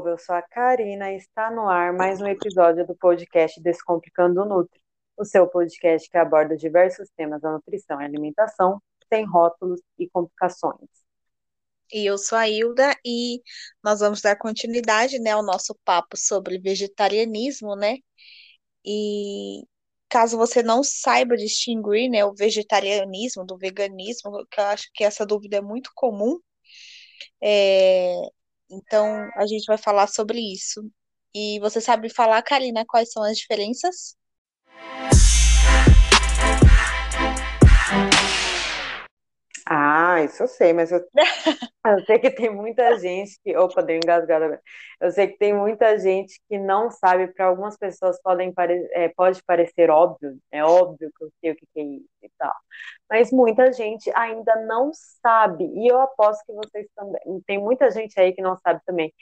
povo, eu sou a Karina e está no ar mais um episódio do podcast Descomplicando o Nutri, o seu podcast que aborda diversos temas da nutrição e alimentação, sem rótulos e complicações. E eu sou a Hilda e nós vamos dar continuidade, né, ao nosso papo sobre vegetarianismo, né? E caso você não saiba distinguir, né, o vegetarianismo do veganismo, que eu acho que essa dúvida é muito comum, é, então, a gente vai falar sobre isso. E você sabe falar, Karina, quais são as diferenças? Ah, isso eu sei, mas eu, eu sei que tem muita gente que. Opa, deu engasgada. Eu sei que tem muita gente que não sabe, para algumas pessoas podem pare, é, pode parecer óbvio, é óbvio que eu sei o que é isso e tal. Mas muita gente ainda não sabe, e eu aposto que vocês também. Tem muita gente aí que não sabe também.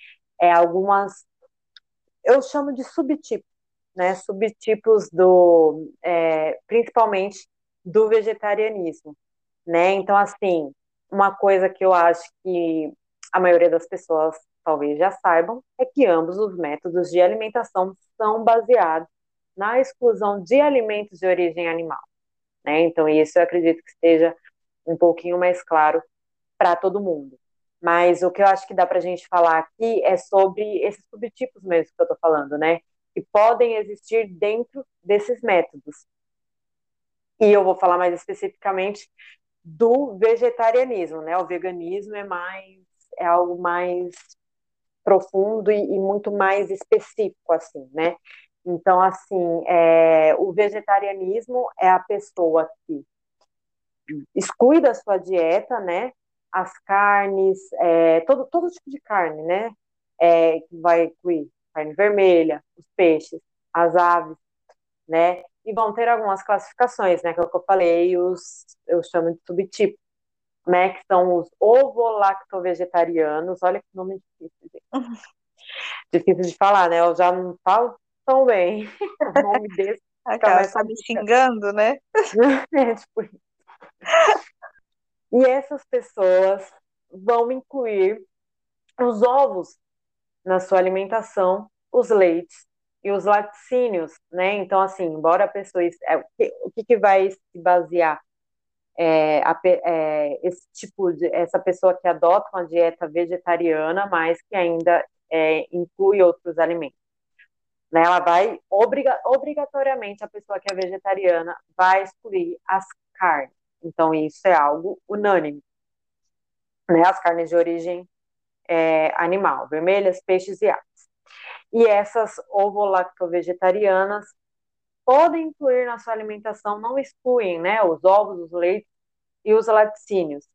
É algumas. Eu chamo de subtipos, né? Subtipos do. É, principalmente do vegetarianismo né? Então, assim, uma coisa que eu acho que a maioria das pessoas talvez já saibam é que ambos os métodos de alimentação são baseados na exclusão de alimentos de origem animal, né? Então, isso eu acredito que esteja um pouquinho mais claro para todo mundo. Mas o que eu acho que dá para a gente falar aqui é sobre esses subtipos mesmo que eu estou falando, né? Que podem existir dentro desses métodos. E eu vou falar mais especificamente do vegetarianismo, né? O veganismo é mais é algo mais profundo e, e muito mais específico, assim, né? Então, assim, é, o vegetarianismo é a pessoa que exclui da sua dieta, né? As carnes, é, todo, todo tipo de carne, né? É, vai incluir carne vermelha, os peixes, as aves, né? E vão ter algumas classificações, né, que é o que eu falei, os, eu chamo de subtipos, né, que são os ovo-lacto-vegetarianos, olha que nome difícil, gente. difícil de falar, né, eu já não falo tão bem o nome desse. Aquela está me xingando, né? é, tipo isso. E essas pessoas vão incluir os ovos na sua alimentação, os leites e os laticínios, né? Então, assim, embora a pessoa. É, o que, que vai se basear? É, a, é, esse tipo de. Essa pessoa que adota uma dieta vegetariana, mas que ainda é, inclui outros alimentos. Né? Ela vai, obriga, obrigatoriamente, a pessoa que é vegetariana vai excluir as carnes. Então, isso é algo unânime. Né? As carnes de origem é, animal, vermelhas, peixes e aves. E essas ovo-lacto-vegetarianas podem incluir na sua alimentação, não excluem, né, os ovos, os leites e os laticínios.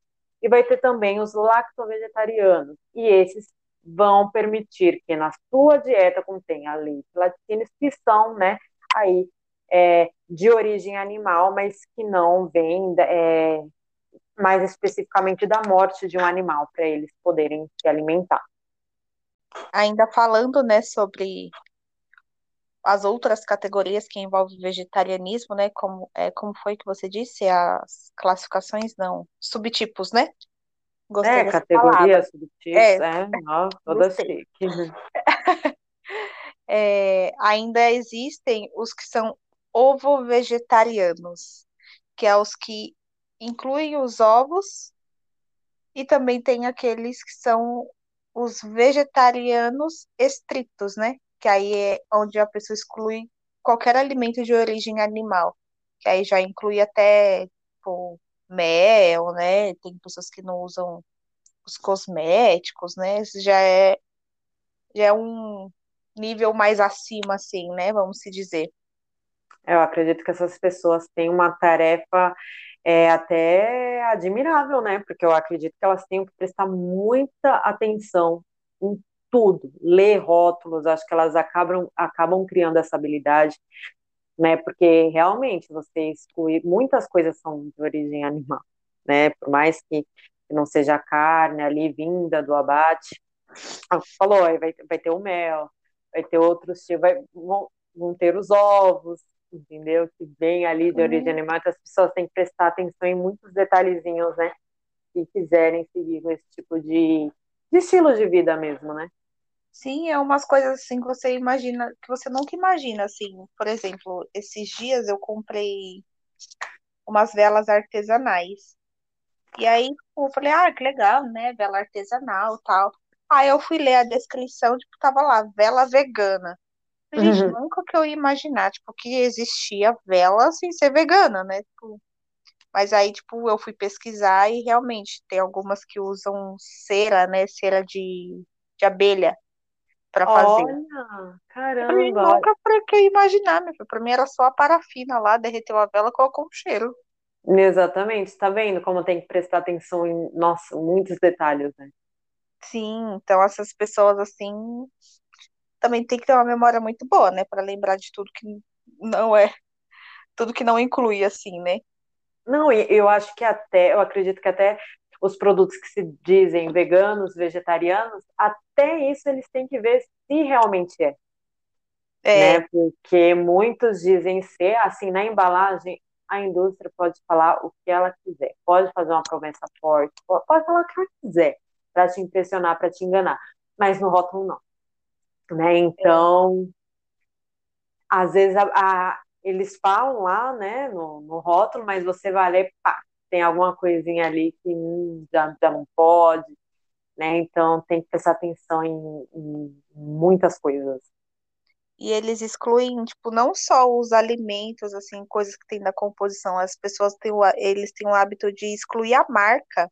E vai ter também os lacto-vegetarianos, e esses vão permitir que na sua dieta contenha leite e laticínios que são, né, aí é, de origem animal, mas que não vêm é, mais especificamente da morte de um animal para eles poderem se alimentar ainda falando, né, sobre as outras categorias que envolvem vegetarianismo, né, como, é, como foi que você disse, as classificações, não, subtipos, né? Gostei é, categorias, subtipos, é, é nossa, toda chique. é, ainda existem os que são ovo-vegetarianos, que é os que incluem os ovos, e também tem aqueles que são os vegetarianos estritos, né? Que aí é onde a pessoa exclui qualquer alimento de origem animal. Que aí já inclui até tipo, mel, né? Tem pessoas que não usam os cosméticos, né? Isso já é, já é um nível mais acima, assim, né? Vamos se dizer. Eu acredito que essas pessoas têm uma tarefa é até admirável, né? Porque eu acredito que elas tenham que prestar muita atenção em tudo, ler rótulos, acho que elas acabam, acabam criando essa habilidade, né? Porque realmente você exclui, muitas coisas são de origem animal, né? Por mais que não seja carne ali vinda do abate, ah, falou, vai, vai ter o mel, vai ter outros vai, vão, vão ter os ovos, entendeu? Que vem ali de origem uhum. animal, então as pessoas têm que prestar atenção em muitos detalhezinhos, né? Se quiserem seguir com esse tipo de, de estilo de vida mesmo, né? Sim, é umas coisas assim que você imagina, que você nunca imagina, assim. Por exemplo, esses dias eu comprei umas velas artesanais. E aí, tipo, eu falei, ah, que legal, né? Vela artesanal tal. Aí eu fui ler a descrição, tipo, tava lá, vela vegana. Gente, Uhum. nunca que eu ia imaginar, tipo, que existia vela sem ser vegana, né? Tipo, mas aí, tipo, eu fui pesquisar e realmente tem algumas que usam cera, né? Cera de, de abelha para fazer. Olha, Eu caramba, olha. nunca pra que eu imaginar, meu filho. Pra mim era só a parafina lá, derreteu a vela, colocou um cheiro. Exatamente, tá vendo como tem que prestar atenção em, nossa, muitos detalhes, né? Sim, então essas pessoas assim também tem que ter uma memória muito boa, né? Pra lembrar de tudo que não é, tudo que não inclui, assim, né? Não, eu acho que até, eu acredito que até os produtos que se dizem veganos, vegetarianos, até isso eles têm que ver se realmente é, né? É, Porque muitos dizem ser, assim, na embalagem, a indústria pode falar o que ela quiser, pode fazer uma promessa forte, pode falar o que ela quiser para te impressionar, para te enganar, mas no rótulo não, né? é. Então, às vezes a, a, eles falam lá, né, no, no rótulo, mas você vai ler, pá, tem alguma coisinha ali que hum, já, já não pode, né? Então tem que prestar atenção em, em muitas coisas. E eles excluem, tipo, não só os alimentos, assim, coisas que tem na composição, as pessoas têm o, eles têm o hábito de excluir a marca.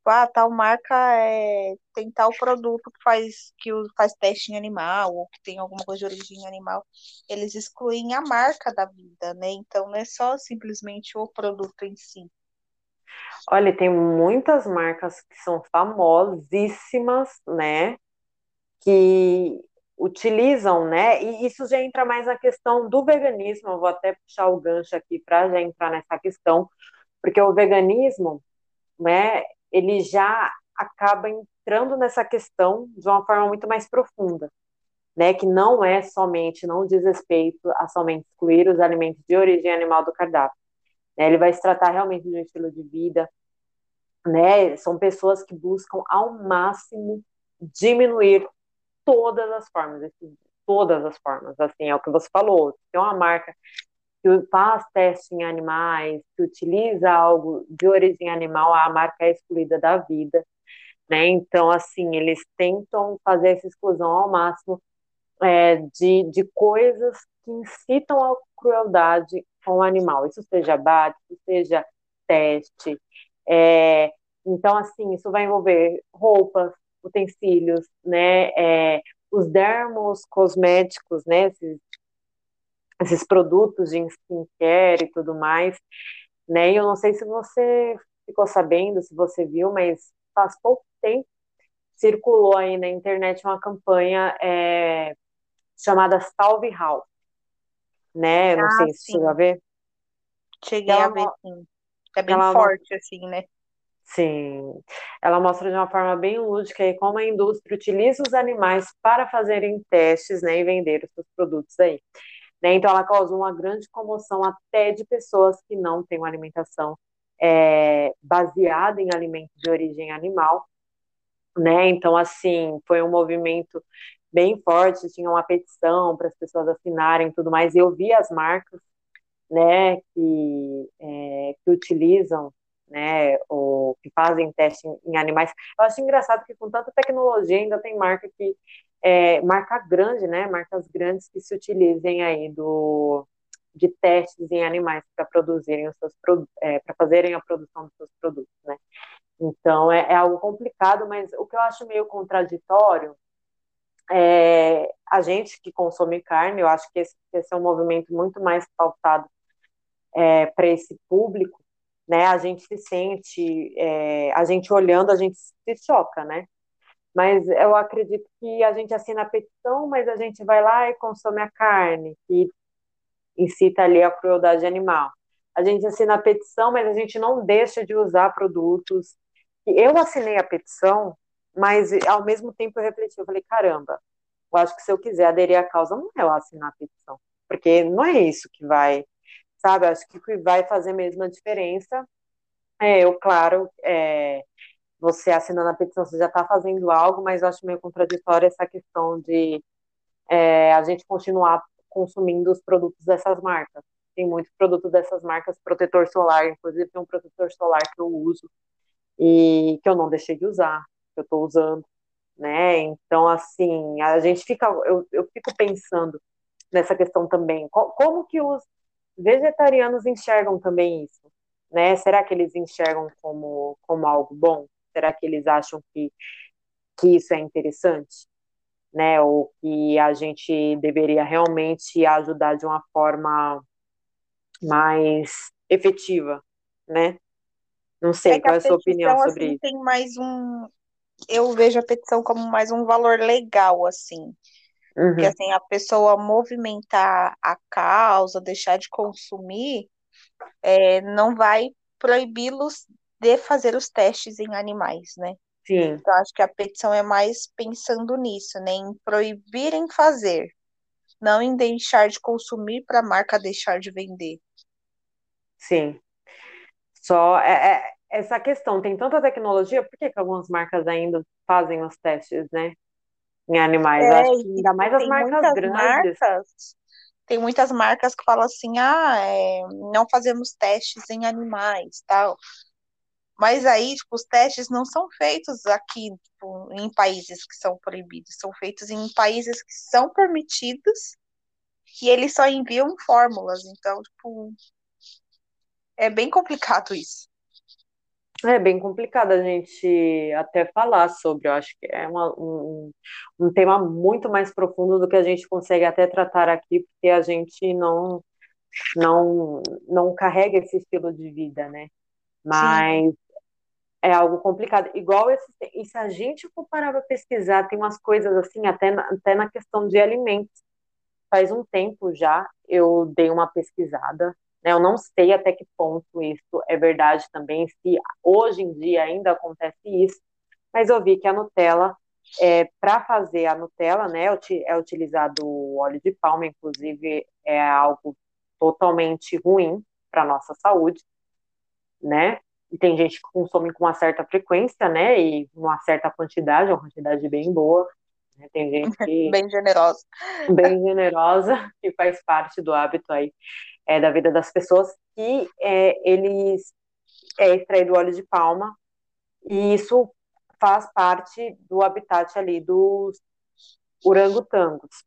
Tipo, Ah, tal marca é, tem tal produto que faz, que faz teste em animal, ou que tem alguma coisa de origem animal. Eles excluem a marca da vida, né? Então não é só simplesmente o produto em si. Olha, tem muitas marcas que são famosíssimas, né? Que utilizam, né? E isso já entra mais na questão do veganismo. Eu vou até puxar o gancho aqui para já entrar nessa questão, porque o veganismo, né? Ele já acaba entrando nessa questão de uma forma muito mais profunda, né? Que não é somente, não diz respeito a somente excluir os alimentos de origem animal do cardápio. Né? Ele vai se tratar realmente de um estilo de vida, né? São pessoas que buscam ao máximo diminuir todas as formas, todas as formas, assim, é o que você falou. Tem uma marca que faz teste em animais, que utiliza algo de origem animal, a marca é excluída da vida, né? Então, assim, eles tentam fazer essa exclusão ao máximo é, de, de coisas que incitam a crueldade com o animal. Isso seja abate, isso seja teste, é, então, assim, isso vai envolver roupas, utensílios, né? É, os dermos cosméticos, né? Esses, esses produtos de skincare e tudo mais, né? E eu não sei se você ficou sabendo, se você viu, mas faz pouco tempo circulou aí na internet uma campanha é, chamada Salve House, né? Eu não Ah, sei se você chegou a sim, ver. Cheguei a ela, ver, sim. É bem forte, assim, né? Sim, ela mostra de uma forma bem lúdica aí como a indústria utiliza os animais para fazerem testes, né, e vender os seus produtos aí, né? Então ela causou uma grande comoção até de pessoas que não têm uma alimentação é, baseada em alimentos de origem animal, né? Então assim foi um movimento bem forte, tinha uma petição para as pessoas assinarem e tudo mais. E eu vi as marcas né, que, é, que utilizam, né, ou que fazem teste em, em, animais. Eu acho engraçado que com tanta tecnologia ainda tem marca que, é, marca grande, né, marcas grandes que se utilizem aí do, de testes em animais para produzirem os seus é, para fazerem a produção dos seus produtos, né. Então é, é algo complicado, mas o que eu acho meio contraditório é, a gente que consome carne, eu acho que esse, esse é um movimento muito mais pautado é, para esse público, né? A gente se sente, é, a gente olhando, a gente se choca, né? Mas eu acredito que a gente assina a petição, mas a gente vai lá e consome a carne, que incita ali a crueldade animal. A gente assina a petição, mas a gente não deixa de usar produtos. Eu assinei a petição, mas ao mesmo tempo eu refleti, eu falei, caramba, eu acho que se eu quiser aderir à causa, não é eu assinar a petição, porque não é isso que vai sabe? Acho que o que vai fazer mesmo a diferença é eu, claro, é, você assinando a petição, você já está fazendo algo, mas eu acho meio contraditório essa questão de é, a gente continuar consumindo os produtos dessas marcas. Tem muitos produtos dessas marcas, protetor solar, inclusive tem um protetor solar que eu uso e que eu não deixei de usar, que eu estou usando, né? Então, assim, a gente fica, eu, eu fico pensando nessa questão também, como que os vegetarianos enxergam também isso, né? Será que eles enxergam como, como algo bom? Será que eles acham que, que isso é interessante? Né? Ou que a gente deveria realmente ajudar de uma forma mais efetiva, né? Não sei, é qual é a sua opinião sobre assim, isso? Tem mais um. Eu vejo a petição como mais um valor legal, assim. Uhum. Que assim, a pessoa movimentar a causa, deixar de consumir, é, não vai proibi-los de fazer os testes em animais, né? Sim. Então, acho que a petição é mais pensando nisso, né? Em proibir em fazer, não em deixar de consumir para a marca deixar de vender. Sim. Só é, é, essa questão, tem tanta tecnologia, por que, que algumas marcas ainda fazem os testes, né? Em animais. É, acho que ainda mais as marcas grandes. Marcas, tem muitas marcas que falam assim, ah, é, não fazemos testes em animais, tal. Mas aí, tipo, os testes não são feitos aqui, tipo, em países que são proibidos, são feitos em países que são permitidos e eles só enviam fórmulas. Então, tipo, é bem complicado isso. É bem complicado a gente até falar sobre, eu acho que é uma, um, um tema muito mais profundo do que a gente consegue até tratar aqui, porque a gente não, não, não carrega esse estilo de vida, né? Mas Sim é algo complicado. Igual esse, e se a gente for parar para pesquisar, tem umas coisas assim, até na, até na questão de alimentos. Faz um tempo já eu dei uma pesquisada, né? Eu não sei até que ponto isso é verdade também, se hoje em dia ainda acontece isso, mas eu vi que a Nutella, é, para fazer a Nutella, né, é utilizado óleo de palma, inclusive é algo totalmente ruim para nossa saúde, né? E tem gente que consome com uma certa frequência, né, e uma certa quantidade, uma quantidade bem boa, né? tem gente que... bem generosa. Bem generosa, que faz parte do hábito aí é, da vida das pessoas, que é, eles é extraído óleo de palma, e isso faz parte do habitat ali dos orangotangos.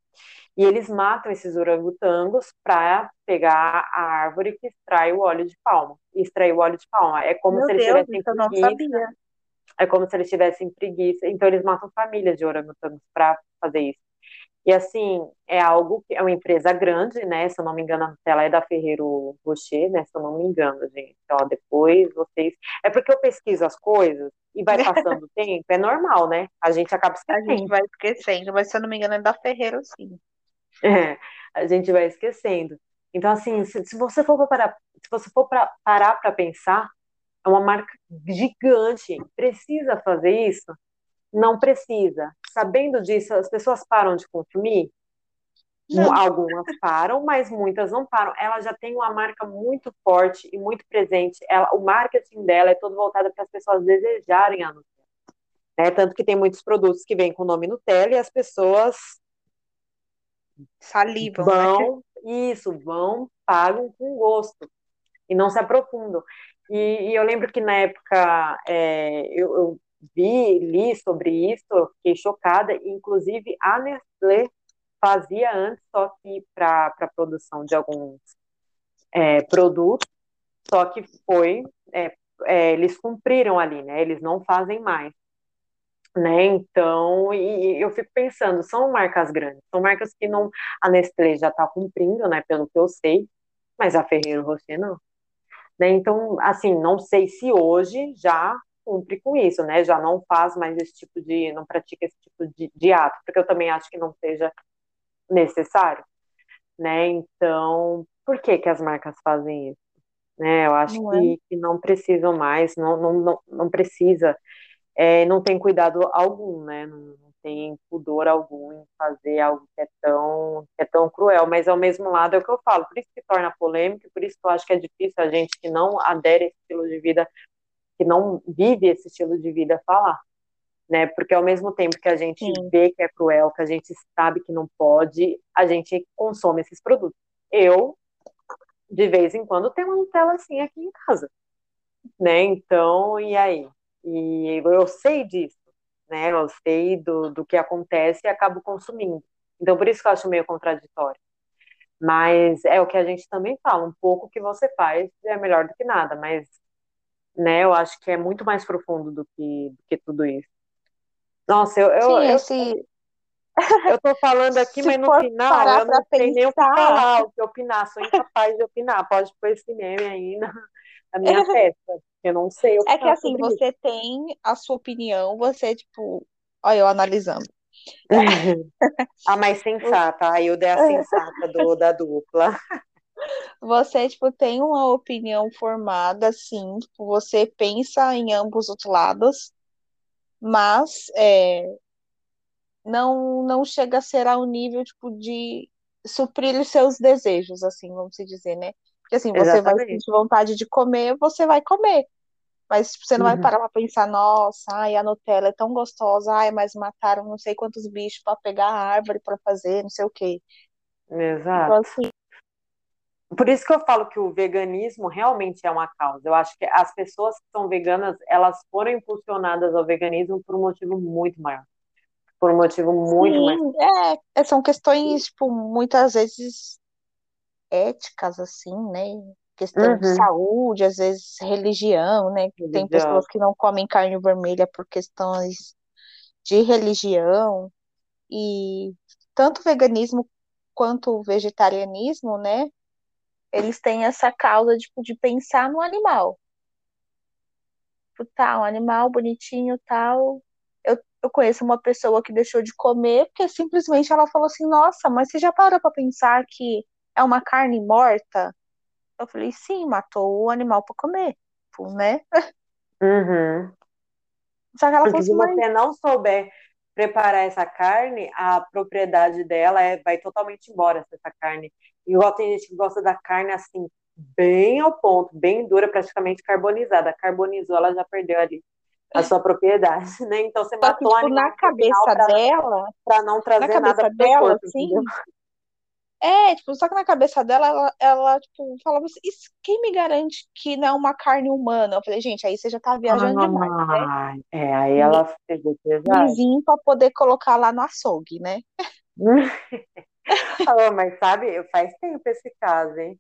E eles matam esses orangotangos para pegar a árvore que extrai o óleo de palma. E extrair o óleo de palma. É como Meu se eles Deus, tivessem preguiça. É como se eles tivessem preguiça. Então eles matam famílias de orangotangos para fazer isso. E assim, é algo que é uma empresa grande, né? Se eu não me engano, a Nutella é da Ferreiro Rocher, né? Se eu não me engano, gente. Ó, depois vocês. É porque eu pesquiso as coisas e vai passando o tempo, é normal, né? A gente acaba esquecendo. A gente vai esquecendo, mas se eu não me engano, é da Ferreiro, sim. É, a gente vai esquecendo. Então, assim, se, se você for para se você for para parar para pensar, é uma marca gigante. Precisa fazer isso? Não precisa. Sabendo disso, as pessoas param de consumir? Não. Algumas param, mas muitas não param. Ela já tem uma marca muito forte e muito presente. Ela, o marketing dela é todo voltado para as pessoas desejarem a Nutella. Né? Tanto que tem muitos produtos que vêm com o nome Nutella e as pessoas salivam, né? vão, né? Isso, vão, pagam com gosto e não se aprofundam. E, e eu lembro que na época é, eu, eu, vi, li sobre isso, eu fiquei chocada, inclusive a Nestlé fazia antes, só que para a produção de alguns é, produtos, só que foi, é, é, eles cumpriram ali, né? Eles não fazem mais né? Então, e, eu fico pensando, são marcas grandes, são marcas que não a Nestlé já está cumprindo, né? Pelo que eu sei, mas a Ferreiro Rocher não. Né? Então, assim, não sei se hoje já cumpre com isso, né? Já não faz mais esse tipo de, não pratica esse tipo de, de ato, porque eu também acho que não seja necessário, né? Então, por que que as marcas fazem isso? Né? Eu acho não é? que, que não precisam mais, não, não, não, não precisa é, não tem cuidado algum, né? Não, não, tem pudor algum em fazer algo que é tão que é tão cruel, mas ao mesmo lado é o que eu falo, por isso que torna polêmico, por isso que eu acho que é difícil a gente que não adere a esse estilo de vida que não vive esse estilo de vida falar, né? Porque ao mesmo tempo que a gente Sim. vê que é cruel, que a gente sabe que não pode, a gente consome esses produtos. Eu, de vez em quando, tenho uma Nutella assim aqui em casa, né? Então, e aí? E eu sei disso, né? Eu sei do, do que acontece e acabo consumindo. Então, por isso que eu acho meio contraditório. Mas é o que a gente também fala, um pouco que você faz é melhor do que nada, mas né, eu acho que é muito mais profundo do que, do que tudo isso. Nossa, eu, eu, Sim, eu, esse... eu tô falando aqui, mas no final eu não sei nem o que falar, o que opinar, sou incapaz de opinar. Pode pôr esse meme aí na, na minha festa, eu não sei É que assim, você isso. tem a sua opinião, você, tipo, olha, eu analisando. a mais sensata, a Hilda é a sensata do, da dupla. Você, tipo, tem uma opinião formada, sim, tipo, você pensa em ambos os lados, mas é, não, não chega a ser ao nível, tipo, de suprir os seus desejos, assim, vamos dizer, né? Porque, assim, você Exatamente. vai sentir vontade de comer, você vai comer. Mas tipo, você não uhum. vai parar pra pensar, nossa, ai, a Nutella é tão gostosa, ai, mas mataram não sei quantos bichos para pegar a árvore para fazer, não sei o quê. Exato. Então, assim, por isso que eu falo que o veganismo realmente é uma causa. Eu acho que as pessoas que são veganas, elas foram impulsionadas ao veganismo por um motivo muito maior. Por um motivo muito Sim, mais. É, são questões, tipo, muitas vezes éticas, assim, né? questão uhum. de saúde, às vezes religião, né? Religião. Tem pessoas que não comem carne vermelha por questões de religião. E tanto o veganismo quanto o vegetarianismo, né? Eles têm essa causa tipo, de pensar no animal. Tipo, tá, um animal bonitinho, tal. Eu, eu conheço uma pessoa que deixou de comer porque simplesmente ela falou assim: Nossa, mas você já parou para pensar que é uma carne morta? Eu falei, sim, matou o animal para comer, né? Uhum. Só que ela Porque se você não souber preparar essa carne, a propriedade dela é, vai totalmente embora essa carne. Igual tem gente que gosta da carne assim, bem ao ponto, bem dura, praticamente carbonizada. Carbonizou, ela já perdeu ali a sua propriedade, né? Então você matou que, tipo, na cabeça pra, dela, para não trazer nada dela, corpo, sim. É, tipo, só que na cabeça dela, ela, ela tipo, falava assim, quem me garante que não é uma carne humana? Eu falei, gente, aí você já tá viajando ah, demais, né? É, aí ela pegou pesado. Vizinho pra poder colocar lá no açougue, né? mas sabe, faz tempo esse caso, hein?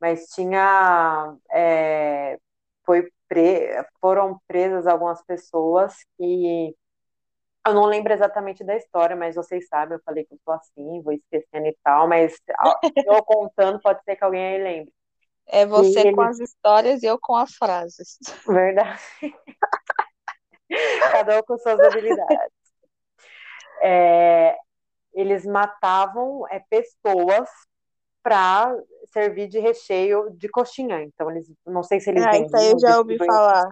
Mas tinha, é, foi pre, foram presas algumas pessoas que eu não lembro exatamente da história, mas vocês sabem, eu falei que eu sou assim, vou esquecendo e tal, mas eu contando, pode ser que alguém aí lembre. É você e com ele... as histórias e eu com as frases. Verdade. Cada um com suas habilidades. É, eles matavam é, pessoas para servir de recheio de coxinha. Então, eles não sei se eles. Ah, isso aí eu já ouvi falar.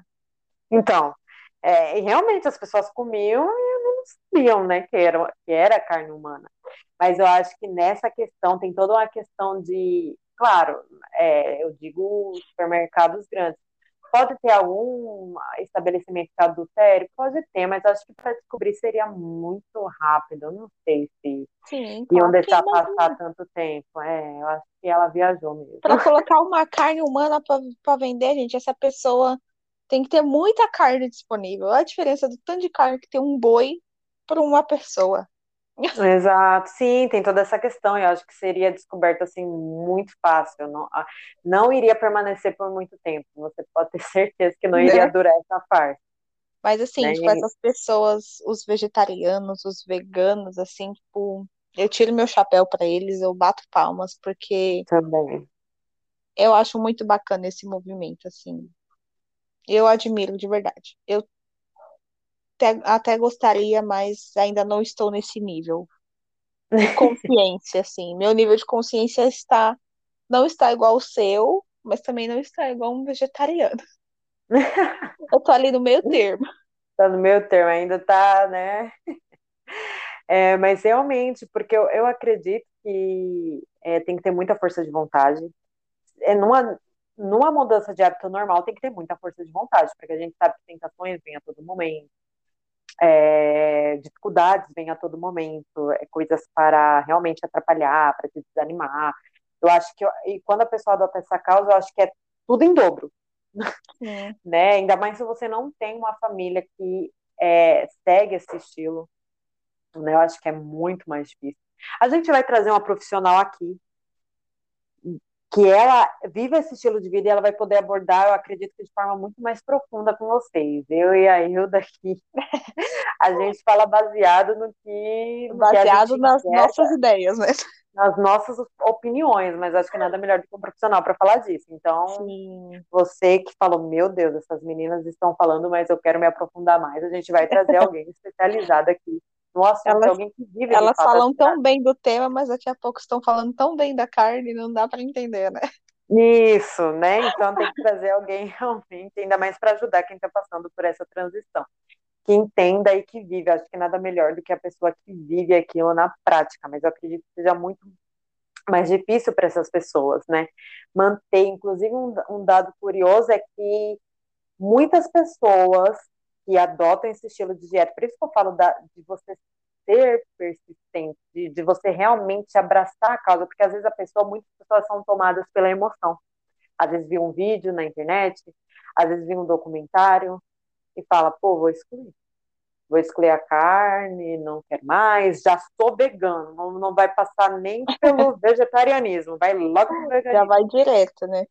Então, é, realmente as pessoas comiam e não sabiam, né, que era, que era carne humana. Mas eu acho que nessa questão tem toda uma questão de, claro, é, eu digo supermercados grandes. Pode ter algum estabelecimento que adultério? Pode ter, mas acho que para descobrir seria muito rápido. Eu não sei se Sim, iam deixar passar tanto tempo. É, eu acho que ela viajou mesmo. Para colocar uma carne humana para vender, gente, essa pessoa tem que ter muita carne disponível. Olha a diferença do tanto de carne que tem um boi para uma pessoa. Exato, sim, tem toda essa questão. Eu acho que seria descoberto assim muito fácil. Não, não iria permanecer por muito tempo. Você pode ter certeza que não né? iria durar essa parte. Mas assim, né? tipo, essas pessoas, os vegetarianos, os veganos, assim, tipo, eu tiro meu chapéu para eles, eu bato palmas, porque também eu acho muito bacana esse movimento, assim. Eu admiro de verdade. Eu até, até gostaria, mas ainda não estou nesse nível de consciência, assim. Meu nível de consciência está não está igual ao seu, mas também não está igual um vegetariano. Eu tô ali no meio termo. Tá no meio termo, ainda tá, né? É, mas realmente, porque eu, eu acredito que é, tem que ter muita força de vontade. É numa, numa mudança de hábito normal tem que ter muita força de vontade, porque a gente sabe que tentações vêm a todo momento, é, dificuldades vêm a todo momento, é, coisas para realmente atrapalhar, para te desanimar. Eu acho que, e quando a pessoa adota essa causa, eu acho que é tudo em dobro. É. né? Ainda mais se você não tem uma família que é, segue esse estilo, né? Eu acho que é muito mais difícil. A gente vai trazer uma profissional aqui que ela vive esse estilo de vida e ela vai poder abordar, eu acredito que de forma muito mais profunda com vocês. Eu e a Hilda aqui, a gente fala baseado no que. No baseado que nas quer, nossas ideias, né? Nas nossas opiniões, mas acho que nada melhor do que um profissional para falar disso. Então, Sim. você que falou, meu Deus, essas meninas estão falando, mas eu quero me aprofundar mais, a gente vai trazer alguém especializado aqui no assunto, elas, alguém que vive Elas falam tão bem do tema, mas daqui a pouco estão falando tão bem da carne, não dá para entender, né? Isso, né? Então tem que trazer alguém realmente, ainda mais para ajudar quem está passando por essa transição. Que entenda e que vive. Acho que nada melhor do que a pessoa que vive aquilo na prática, mas eu acredito que seja muito mais difícil para essas pessoas, né? Manter, inclusive, um, um dado curioso é que muitas pessoas que adotam esse estilo de dieta. Por isso que eu falo da, de você ser persistente, de, de, você realmente abraçar a causa, porque às vezes a pessoa, muitas pessoas são tomadas pela emoção. Às vezes viu um vídeo na internet, às vezes viu um documentário e fala, pô, vou excluir. Vou excluir a carne, não quero mais, já sou vegano, não, não vai passar nem pelo vegetarianismo, vai logo pro veganismo. Já vai direto, né?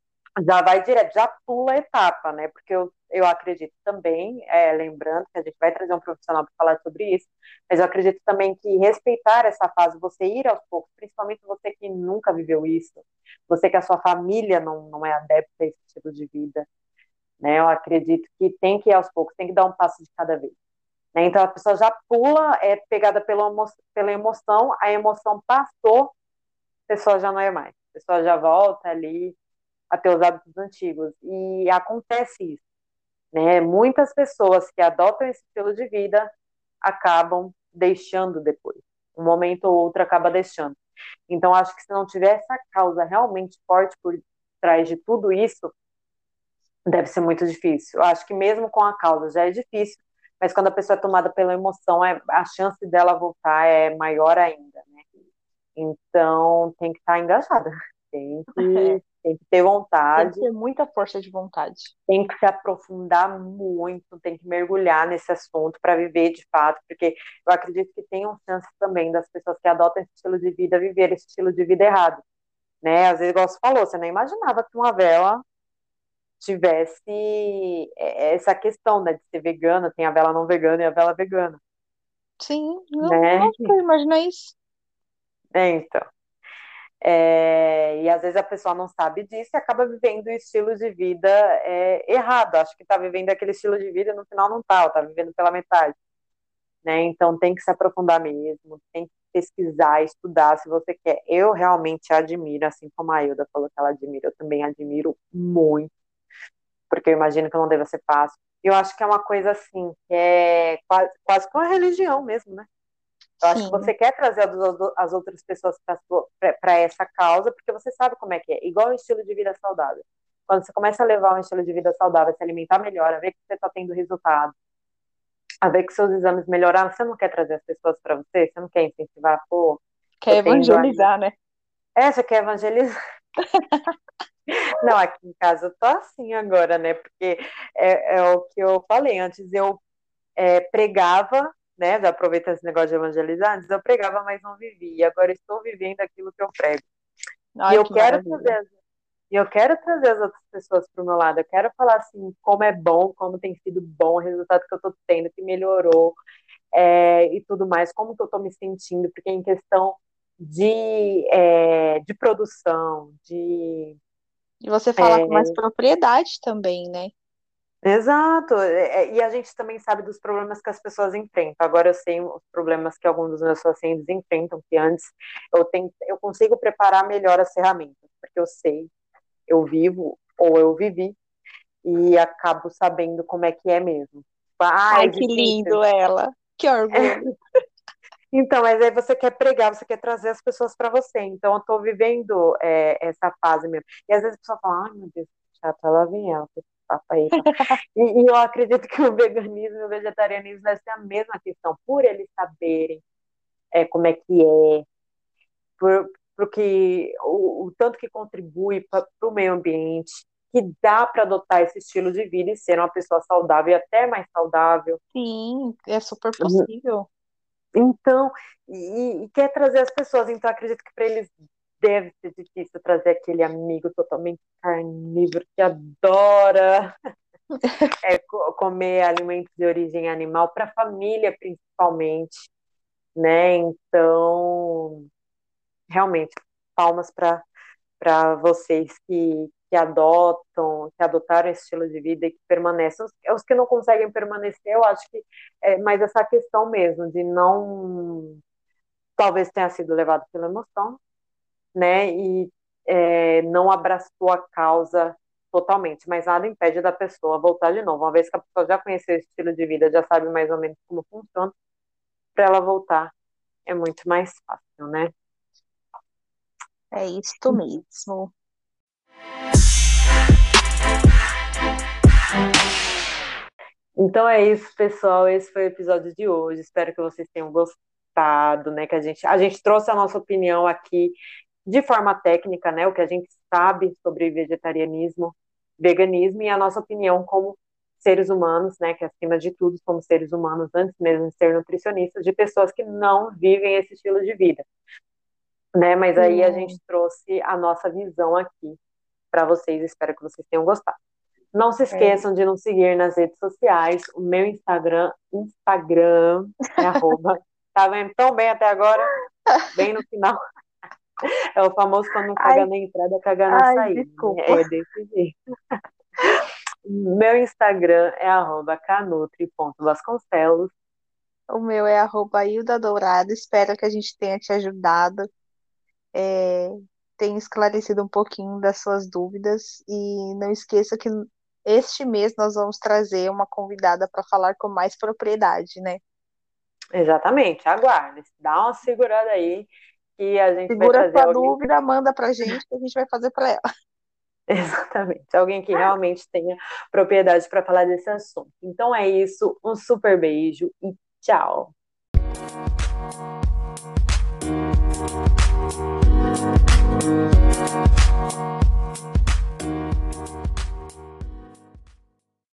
Já vai direto, já pula a etapa, né? Porque eu eu acredito também, é, lembrando que a gente vai trazer um profissional para falar sobre isso, mas eu acredito também que respeitar essa fase, você ir aos poucos, principalmente você que nunca viveu isso, você que a sua família não, não é adepta a esse tipo de vida, né? Eu acredito que tem que ir aos poucos, tem que dar um passo de cada vez. Né? Então a pessoa já pula, é pegada pela, emo pela emoção, a emoção passou, a pessoa já não é mais, a pessoa já volta ali a ter os hábitos antigos. E acontece isso. Né? Muitas pessoas que adotam esse estilo de vida acabam deixando depois. Um momento ou outro acaba deixando. Então, acho que se não tiver essa causa realmente forte por trás de tudo isso, deve ser muito difícil. Eu acho que mesmo com a causa já é difícil, mas quando a pessoa é tomada pela emoção, é, a chance dela voltar é maior ainda, né? Então, tem que estar engajada, tem que tem que ter vontade. Tem que ter muita força de vontade. Tem que se aprofundar muito, tem que mergulhar nesse assunto para viver de fato, porque eu acredito que tem um chance também das pessoas que adotam esse estilo de vida viver esse estilo de vida errado. Né? Às vezes, igual você falou, você não imaginava que uma vela tivesse é, essa questão né, de ser vegana, tem a vela não vegana e a vela vegana. Sim, não, né? nunca imaginei isso. É, então. É, e às vezes a pessoa não sabe disso e acaba vivendo o estilo de vida é, errado. Acho que está vivendo aquele estilo de vida e no final não está, está vivendo pela metade. Né? Então tem que se aprofundar mesmo, tem que pesquisar, estudar se você quer. Eu realmente admiro, assim como a Hilda falou que ela admira, eu também admiro muito, porque eu imagino que não deva ser fácil. Eu acho que é uma coisa assim, que é quase, quase que uma religião mesmo, né? Eu acho que você quer trazer as outras pessoas para essa causa, porque você sabe como é que é. Igual o estilo de vida saudável. Quando você começa a levar um estilo de vida saudável, se alimentar melhor, a ver que você está tendo resultado, a ver que seus exames melhoraram, você não quer trazer as pessoas para você? Você não quer incentivar, pô. Quer evangelizar, né? É, você quer evangelizar. Não, aqui em casa eu tô assim agora, né? Porque é, é o que eu falei antes, eu é, pregava né, já aproveita esse negócio de evangelizar, antes eu pregava, mas não vivia, agora estou vivendo aquilo que eu prego. Ai, e eu que quero trazer, e eu quero trazer as outras pessoas para o meu lado, eu quero falar assim, como é bom, como tem sido bom o resultado que eu estou tendo, que melhorou, é, e tudo mais, como que eu estou me sentindo, porque em questão de, é, de produção, de... E você fala é, com mais propriedade também, né? Exato, é, é, e a gente também sabe dos problemas que as pessoas enfrentam. Agora eu sei os problemas que alguns dos meus pacientes enfrentam, que antes eu, tenho, eu consigo preparar melhor as ferramentas, porque eu sei, eu vivo ou eu vivi, e acabo sabendo como é que é mesmo. Ah, Ai, é que lindo ela, que orgulho. Então, mas aí você quer pregar, você quer trazer as pessoas para você. Então, eu estou vivendo é, essa fase mesmo. E às vezes a pessoa fala, ai meu Deus, chata, ela vem ela, papo aí. Tá? e, e, eu acredito que o veganismo e o vegetarianismo deve ser a mesma questão, por eles saberem é, como é que é, por, porque o, o tanto que contribui para o meio ambiente, que dá para adotar esse estilo de vida e ser uma pessoa saudável e até mais saudável. Sim, é super possível. Então, e, e quer trazer as pessoas, então acredito que para eles deve ser difícil trazer aquele amigo totalmente carnívoro que adora é, comer alimentos de origem animal para a família principalmente, né? Então, realmente, palmas para para vocês que, que adotam, que adotaram esse estilo de vida e que permanecem. Os, os que não conseguem permanecer, eu acho que é mais essa questão mesmo de não talvez tenha sido levado pela emoção, né? E é, não abraçou a causa totalmente, mas nada impede da pessoa voltar de novo. Uma vez que a pessoa já conheceu esse estilo de vida, já sabe mais ou menos como funciona, para ela voltar é muito mais fácil, né? É isso mesmo. Então é isso, pessoal. Esse foi o episódio de hoje. Espero que vocês tenham gostado, né? Que a gente, a gente trouxe a nossa opinião aqui de forma técnica, né, o que a gente sabe sobre vegetarianismo, veganismo e a nossa opinião como seres humanos, né, que acima de tudo somos seres humanos antes mesmo de ser nutricionistas, de pessoas que não vivem esse estilo de vida, né? Mas aí a gente trouxe a nossa visão aqui para vocês, espero que vocês tenham gostado. Não se é. esqueçam é. de nos seguir nas redes sociais, o meu Instagram, Instagram, é arroba, tá vendo tão bem até agora, bem no final. É o famoso quando caga ai, na entrada, caga na ai, saída. Né? Desculpa. É desse jeito. Meu Instagram é arroba canutri.vasconcelos. O meu é arroba Hilda Dourado. Espero que a gente tenha te ajudado, é, tenha esclarecido um pouquinho das suas dúvidas. E não esqueça que este mês nós vamos trazer uma convidada para falar com mais propriedade, né? Exatamente, aguarde. Dá uma segurada aí que a gente Segura vai trazer. Segura alguém... dúvida, manda pra gente que a gente vai fazer para ela. Exatamente, alguém que realmente tenha propriedade para falar desse assunto. Então é isso, um super beijo e tchau.